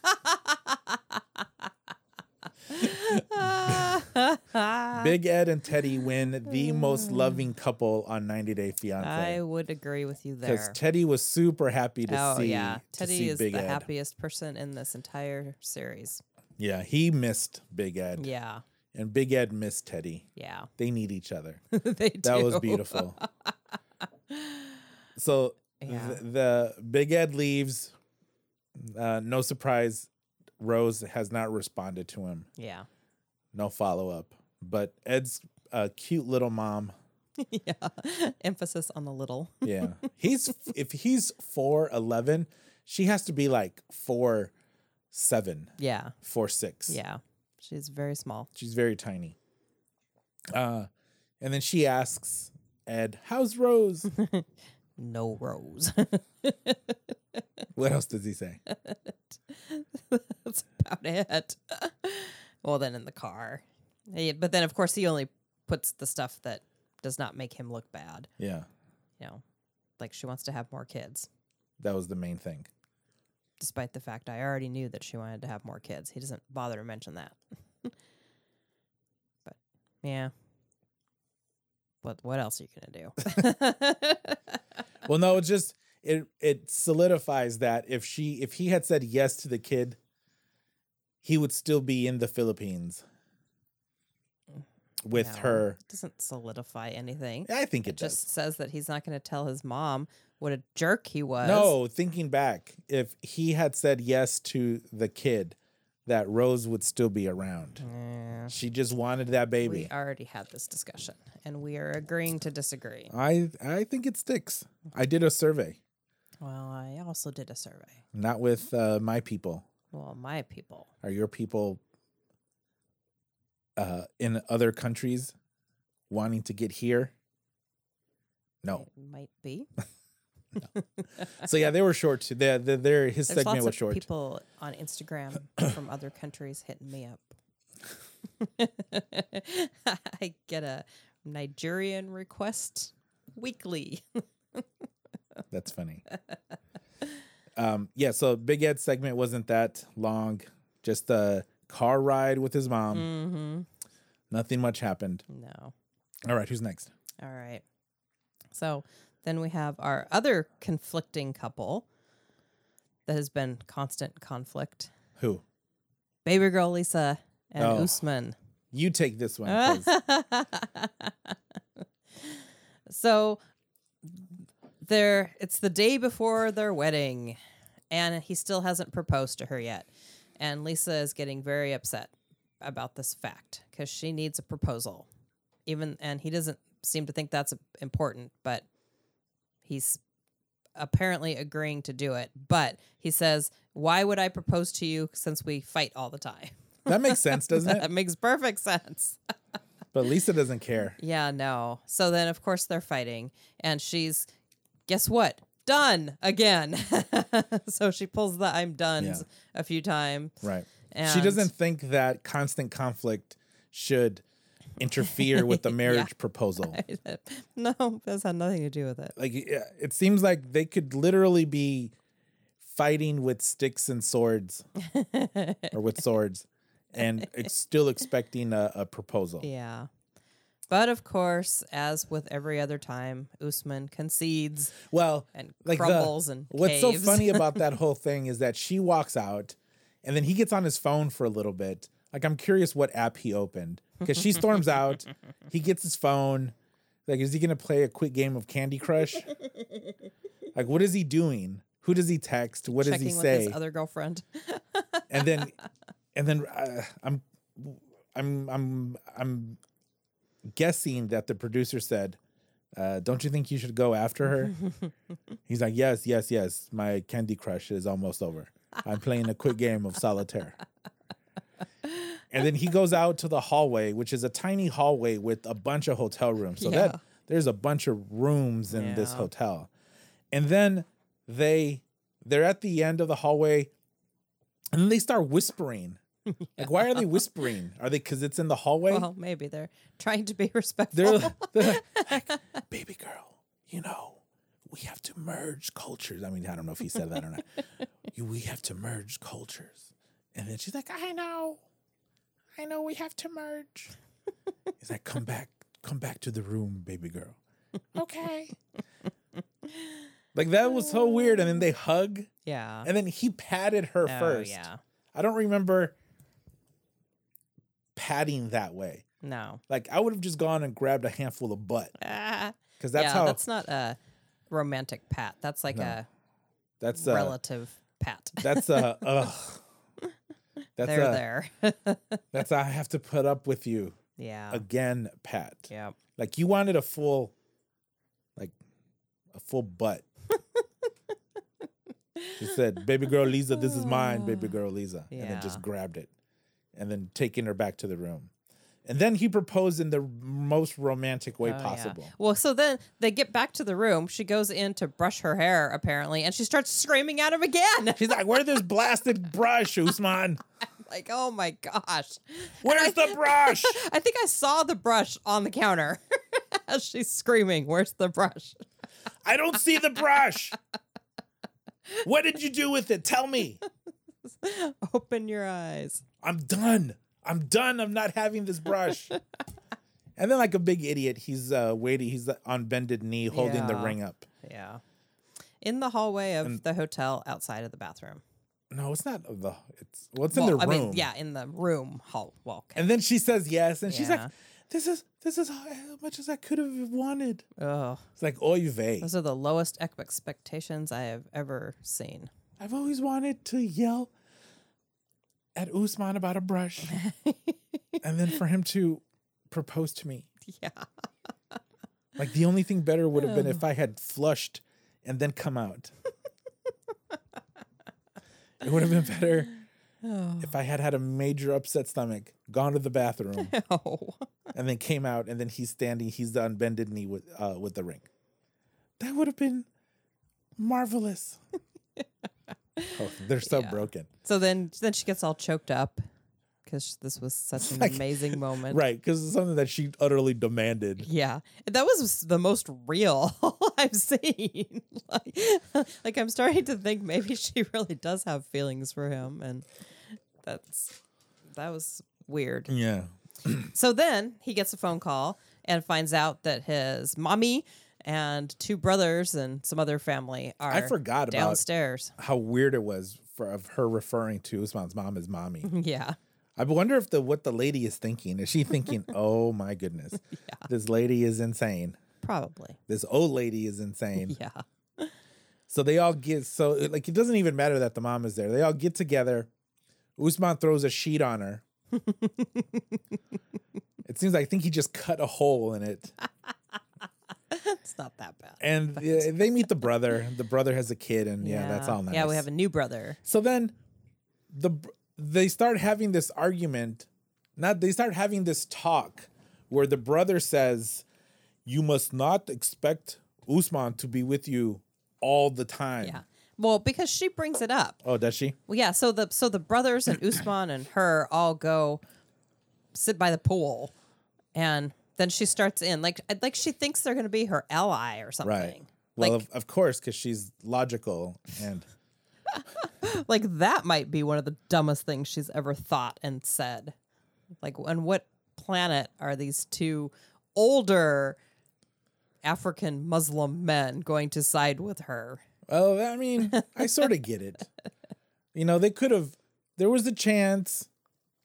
Big Ed and Teddy win the most loving couple on 90 Day Fiance. I would agree with you there. because. Teddy was super happy to oh see. yeah, Teddy see is Big the Ed. happiest person in this entire series. Yeah, he missed Big Ed, Yeah, and Big Ed missed Teddy. yeah, They need each other. they do. That was beautiful. so Yeah. the, the Big Ed leaves. Uh, no surprise, Rose has not responded to him. Yeah, No follow up. But Ed's a cute little mom. yeah. Emphasis on the little. Yeah, he's if he's four eleven, she has to be like four seven, Yeah, four six. yeah. She's very small. She's very tiny. Uh, and then she asks Ed, "How's Rose?" No rose. what else does he say? That's about it. well, then in the car. He- but then, of course, he only puts the stuff that does not make him look bad. Yeah, You know, like she wants to have more kids, that was the main thing. despite the fact I already knew that she wanted to have more kids. He doesn't bother to mention that. but yeah. But what else are you going to do? Well, no, it's just it it solidifies that if she if he had said yes to the kid, he would still be in the Philippines mm, with No, her. it doesn't solidify anything. I think it, It does. just says that he's not going to tell his mom what a jerk he was. No, thinking back, if he had said yes to the kid, that Rose would still be around. She just wanted that baby. we already had this discussion, and we are agreeing to disagree. I I think it sticks. I did a survey, Well, I also did a survey. not with uh, my people. Well, my people. Are your people uh, in other countries wanting to get here? No. It might be. So yeah, they were short. Too. Their their- their his There's segment lots was of short. people on Instagram from other countries hitting me up. I get a Nigerian request weekly. That's funny. um, yeah, so Big Ed's segment wasn't that long. Just a car ride with his mom. mm-hmm. Nothing much happened. No. All right, who's next? All right. So then we have our other conflicting couple that has been constant conflict. Who? Baby girl Lisa and Oh. Usman. You take this one. so there it's the day before their wedding and he still hasn't proposed to her yet. And Lisa is getting very upset about this fact cuz she needs a proposal. Even and he doesn't seem to think that's important, but he's apparently agreeing to do it. But he says, "Why would I propose to you since we fight all the time?" that makes sense, doesn't it? that makes perfect sense. But Lisa doesn't care. Yeah, no. So then, of course, they're fighting, and she's, guess what? Done again. so she pulls the I'm done Yeah. a few times. Right. And she doesn't think that constant conflict should interfere with the marriage proposal. no, this had nothing to do with it. Like it seems like they could literally be fighting with sticks and swords or with swords and ex- still expecting a, a proposal. Yeah. But of course, as with every other time, Usman concedes Well, and like the- crumbles and what's caves. so funny about that whole thing is that she walks out and then he gets on his phone for a little bit. Like I'm curious what app he opened because she storms out. He gets his phone. Like, is he gonna play a quick game of Candy Crush? Like, what is he doing? Who does he text? What does Checking he with say? his other girlfriend. and then, and then uh, I'm, I'm, I'm, I'm guessing that the producer said, uh, "Don't you think you should go after her?" He's like, "Yes, yes, yes. My Candy Crush is almost over. I'm playing a quick game of solitaire." And then he goes out to the hallway, which is a tiny hallway with a bunch of hotel rooms. So Yeah. that there's a bunch of rooms in this hotel. And then they they're at the end of the hallway and they start whispering. Like why are they whispering? Are they cuz it's in the hallway? well, maybe they're trying to be respectful. they're, they're like, baby girl, you know, we have to merge cultures. I mean, I don't know if he said that or not. We have to merge cultures. And then she's like, I know. I know we have to merge. He's like, come back, come back to the room, baby girl. Okay. like that was so weird. And then they hug. yeah. And then he patted her oh, first. yeah. I don't remember patting that way. No. Like I would have just gone and grabbed a handful of butt. Ah. Because that's yeah, how that's not a romantic pat. That's like a that's a, relative pat. that's uh ugh. That's They're uh, there. that's I have to put up with you yeah. again, Pat. yeah. Like you wanted a full, like a full butt. she said, "Baby girl Lisa, this is mine, baby girl Lisa," and then just grabbed it, and then taking her back to the room. And then he proposed in the most romantic way Oh, yeah. possible. Well, so then they get back to the room. She goes in to brush her hair, apparently, and she starts screaming at him again. She's like, "Where's this blasted brush, Usman? like, oh my gosh. Where's the brush?" I think I saw the brush on the counter as she's screaming, Where's the brush? I don't see the brush. What did you do with it? Tell me. Open your eyes. I'm done. I'm done. I'm not having this brush. and then, like a big idiot, he's uh, waiting. He's on bended knee, holding the ring up. Yeah. In the hallway of the hotel outside of the bathroom. No, it's not the. It's well, it's in Well, the I room. mean, yeah, in the room hall. Well, okay. And then she says yes, and she's like, "This is this is how much as I could have wanted." oh, It's like oy vey. those are the lowest expectations I have ever seen. I've always wanted to yell at Usman about a brush, and then for him to propose to me. Yeah. Like the only thing better would have been if I had flushed and then come out. it would have been better if I had had a major upset stomach, gone to the bathroom, Oh. and then came out, and then he's standing, he's on bended knee with uh, with the ring. That would have been marvelous. oh, they're so Yeah. broken, So then, then she gets all choked up because this was such an like- amazing moment. right? Because it's something that she utterly demanded. Yeah, that was the most real I've seen. like, like I'm starting to think maybe she really does have feelings for him, and that's that was weird. Yeah, So then he gets a phone call and finds out that his mommy and two brothers and some other family are I forgot about downstairs. how weird it was for of her referring to Usman's mom as mommy. Yeah, I wonder if the what the lady is thinking. Is she thinking, "Oh my goodness, this lady is insane. probably. This old lady is insane." Yeah, So they all get so like it doesn't even matter that the mom is there. They all get together. Usman throws a sheet on her. it seems like I think he just cut a hole in it. it's not that bad. And uh, they meet the brother. The brother has a kid, and yeah, that's all nice. Yeah, we have a new brother. So then the they start having this argument. Not they start having this talk where the brother says, "You must not expect Usman to be with you all the time." Yeah. Well, because she brings it up. Oh, does she? Well, yeah. So the so the brothers and Usman and her all go sit by the pool, and then she starts in like uh, like she thinks they're going to be her ally or something. Right. Well, Like of, of course, because she's logical and like that might be one of the dumbest things she's ever thought and said. Like, on what planet are these two older African Muslim men going to side with her? well, I mean, I sort of get it. You know, they could have. There was a chance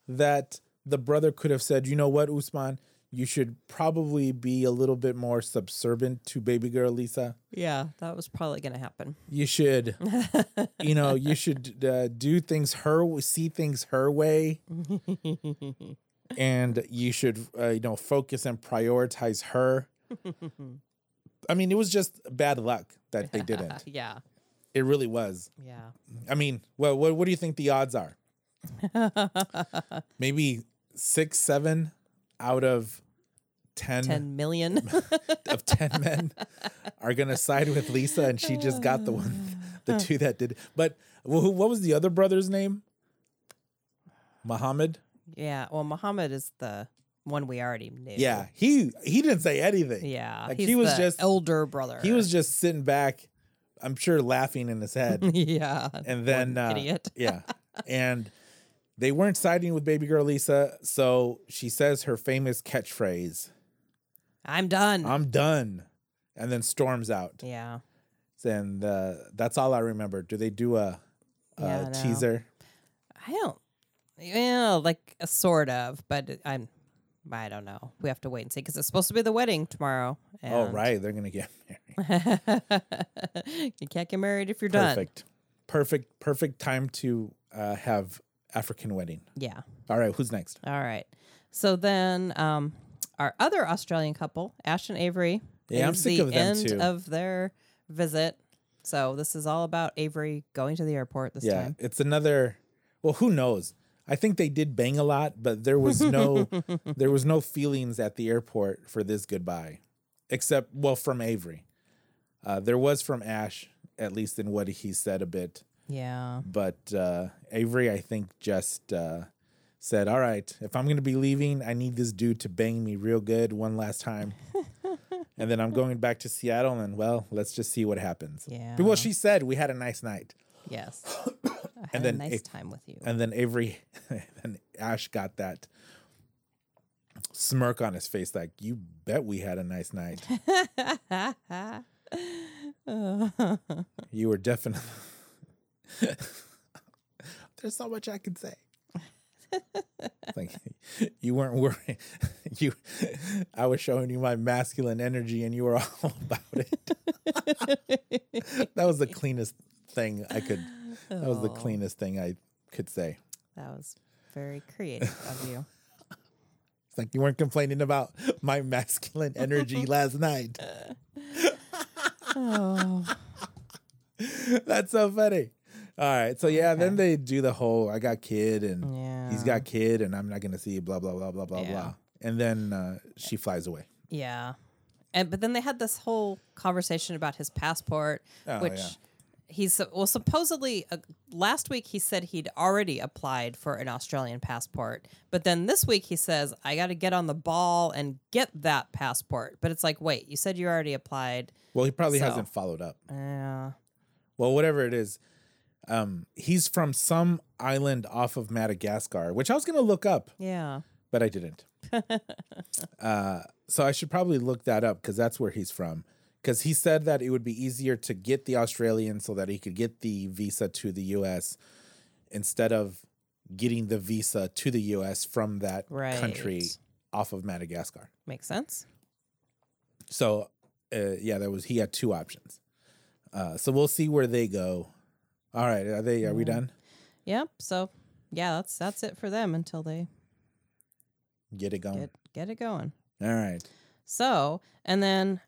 that the brother could have said, "You know what, Usman, you should probably be a little bit more subservient to baby girl Lisa. Yeah, that was probably going to happen. You should, you know, you should uh, do things her, see things her way, and you should, uh, you know, focus and prioritize her. I mean, it was just bad luck that they didn't. yeah. It really was. Yeah. I mean, well, what what do you think the odds are? Maybe six, seven out of 10, 10 million. of 10 men are going to side with Lisa and she just got the one the two that did. But wh- what was the other brother's name? Muhammad? yeah. Well, Muhammad is the one we already knew. Yeah, he he didn't say anything. Yeah. Like he was the just elder brother. he was just sitting back, I'm sure laughing in his head. yeah. and then uh, idiot. yeah, and they weren't siding with baby girl Lisa, so she says her famous catchphrase, I'm done. "I'm done," and then storms out. yeah. And uh, that's all I remember. Do they do a, a Yeah, no. teaser? I don't. Yeah, like a sort of, but I'm. I don't know. We have to wait and see because it's supposed to be the wedding tomorrow. Oh, right, they're gonna get married. you can't get married if you're done. Perfect, perfect, perfect time to uh, have African wedding. Yeah. All right, who's next? All right. So then, um, our other Australian couple, Ash and Avery. Yeah, I'm sick the of them end too. of their visit. So this is all about Avery going to the airport this yeah, time. it's another. Well, who knows? I think they did bang a lot, but there was no there was no feelings at the airport for this goodbye, except well from Avery. Uh, there was from Ash, at least in what he said a bit, Yeah. but uh, Avery, I think, just uh, said, "All right, if I'm going to be leaving, I need this dude to bang me real good one last time." And then I'm going back to Seattle, and well, let's just see what happens. Yeah. Well, she said we had a nice night. Yes. I had And a then nice it- time with you. And then Avery and Ash got that smirk on his face, like, you bet we had a nice night. you were definitely. There's so much I can say. like you weren't worried. You, I was showing you my masculine energy, and you were all about it. that was the cleanest thing I could. That was the Oh. cleanest thing I could say. That was very creative of you. It's like you weren't complaining about my masculine energy last night. Oh. That's so funny. All right. So yeah, then they do the whole I got kid and Yeah. he's got kid and I'm not gonna see blah blah blah blah blah Yeah. blah. And then uh, she flies away. Yeah. And but then they had this whole conversation about his passport, Oh, which yeah. he's well supposedly uh, last week he said he'd already applied for an Australian passport, but then this week he says I got to get on the ball and get that passport. But it's like, wait, you said you already applied. Well, he probably So- hasn't followed up. Yeah. Well, whatever it is, um, he's from some island off of Madagascar, which I was gonna look up, yeah. but I didn't. uh, so I should probably look that up because that's where he's from. Because he said that it would be easier to get the Australian so that he could get the visa to the U.S. instead of getting the visa to the U.S. from that country off of Madagascar. Makes sense. So, uh, yeah, that was he had two options. Uh, so we'll see where they go. All right, are they? Are we done? Yep. So yeah, that's that's it for them until they Get it going. get get it going. All right. So, and then,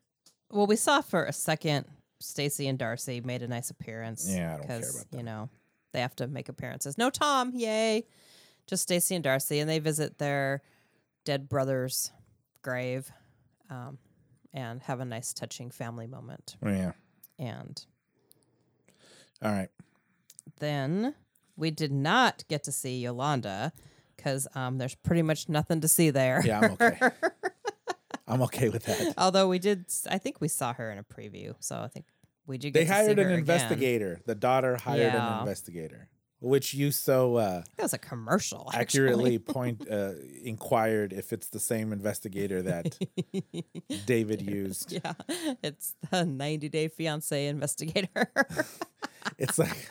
well, we saw for a second Stacey and Darcey made a nice appearance. Yeah, I don't care about that. You know, they have to make appearances. No Tom, yay! Just Stacey and Darcey, and they visit their dead brother's grave, um, and have a nice, touching family moment. Yeah. And All right. Then we did not get to see Yolanda because um, there's pretty much nothing to see there. Yeah, I'm okay. I'm okay with that. Although we did, I think we saw her in a preview, so I think we did. Get They to see hired an again. investigator. The daughter hired an investigator, which you so uh, That was a commercial. Actually. accurately point uh, inquired if it's the same investigator that David used. yeah, it's the 90 Day Fiance investigator. It's like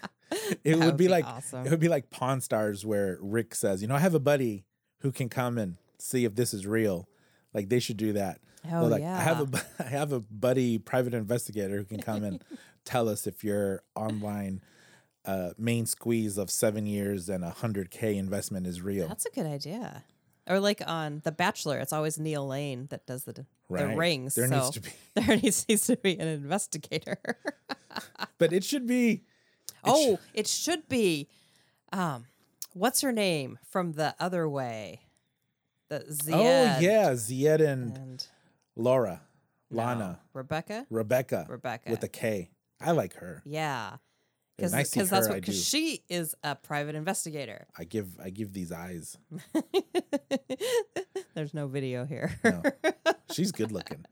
it would, would be, be like awesome. it would be like Pawn Stars where Rick says, "You know, I have a buddy who can come and see if this is real. Like they should do that. Oh, like, I have a yeah. I have a buddy private investigator who can come and tell us if your online uh, main squeeze of seven years and a hundred k investment is real. That's a good idea. Or like on The Bachelor, it's always Neil Lane that does the the rings. There so needs to be- there needs, needs to be an investigator. but it should be. Oh, it should be. Um, what's her name from the other way? The Zied Oh yeah, Zied and and Laura, no, Lana, Rebecca. Rebecca, Rebecca. with a K. I like her. Yeah, because I that's what because she is a private investigator. I give I give these eyes. There's no video here. No. She's good looking.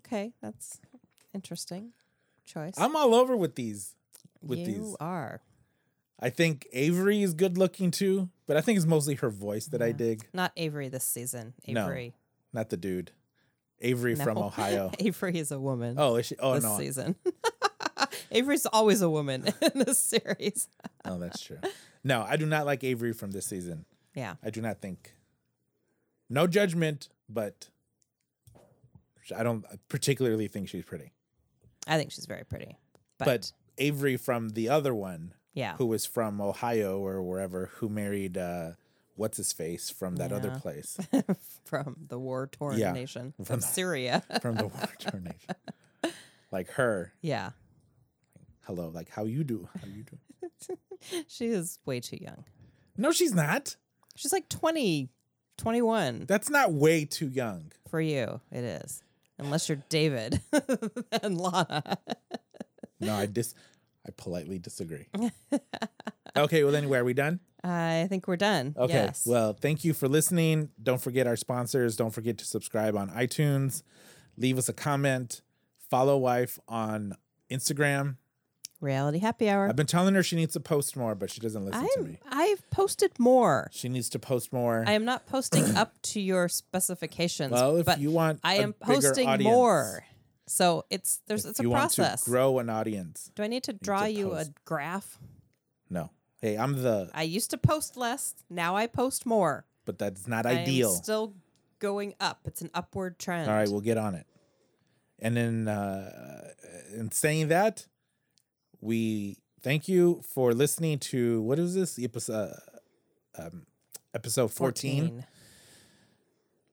okay, that's interesting choice. I'm all over with these. With you these, are I think Avery is good looking too, but I think it's mostly her voice that I dig, not Avery this season. No. Avery. not the dude. Avery from Ohio. Avery is a woman. Oh, is she? Oh this no, season. Avery's always a woman in this series. oh that's true. No, I do not like Avery from this season. Yeah. I do not think. No judgment, but I don't particularly think she's pretty. I think she's very pretty. But, But, Avery from the other one, yeah. who was from Ohio or wherever, who married uh, what's his face from that other place, from the war torn Yeah, nation from of the- Syria. from the war torn nation. Like her, yeah. hello, like how you do, how you do. She is way too young. No, she's not. She's like 20, 21 That's not way too young. for you. It is. Unless you're David and Lana. No, I dis, I politely disagree. okay, well anyway, are we done? I think we're done. Okay. Yes. Well, thank you for listening. Don't forget our sponsors. Don't forget to subscribe on iTunes. Leave us a comment. Follow wife on Instagram. Reality happy hour. I've been telling her she needs to post more, but she doesn't listen to I'm, me. I've posted more. She needs to post more. I am not posting up to your specifications. well, if but you want, I am posting audience, more. So it's there's if it's a you process. want to grow an audience. Do I need to draw to you a graph? No. Hey, I'm the, I used to post less. Now I post more. but that's not I ideal. still going up. It's an upward trend. All right, we'll get on it. And then, uh, in saying that, we thank you for listening to what is this episode? Um, episode 14.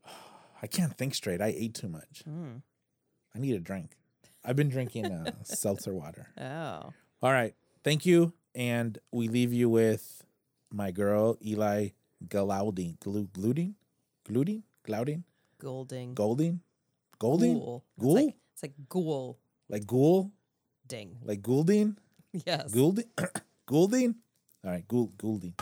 I can't think straight. I ate too much. Mm. I need a drink. I've been drinking uh, seltzer water. Oh. All right. Thank you. And we leave you with my girl, Ellie Galouding. Glu- Gluding? Gluding? Glouding? Goulding. Golding? Golding? Ghoul. It's like, it's like ghoul Like ghoul? ding. Like Goulding? Yes. Goulding? Goulding? All right, Gould, Goulding.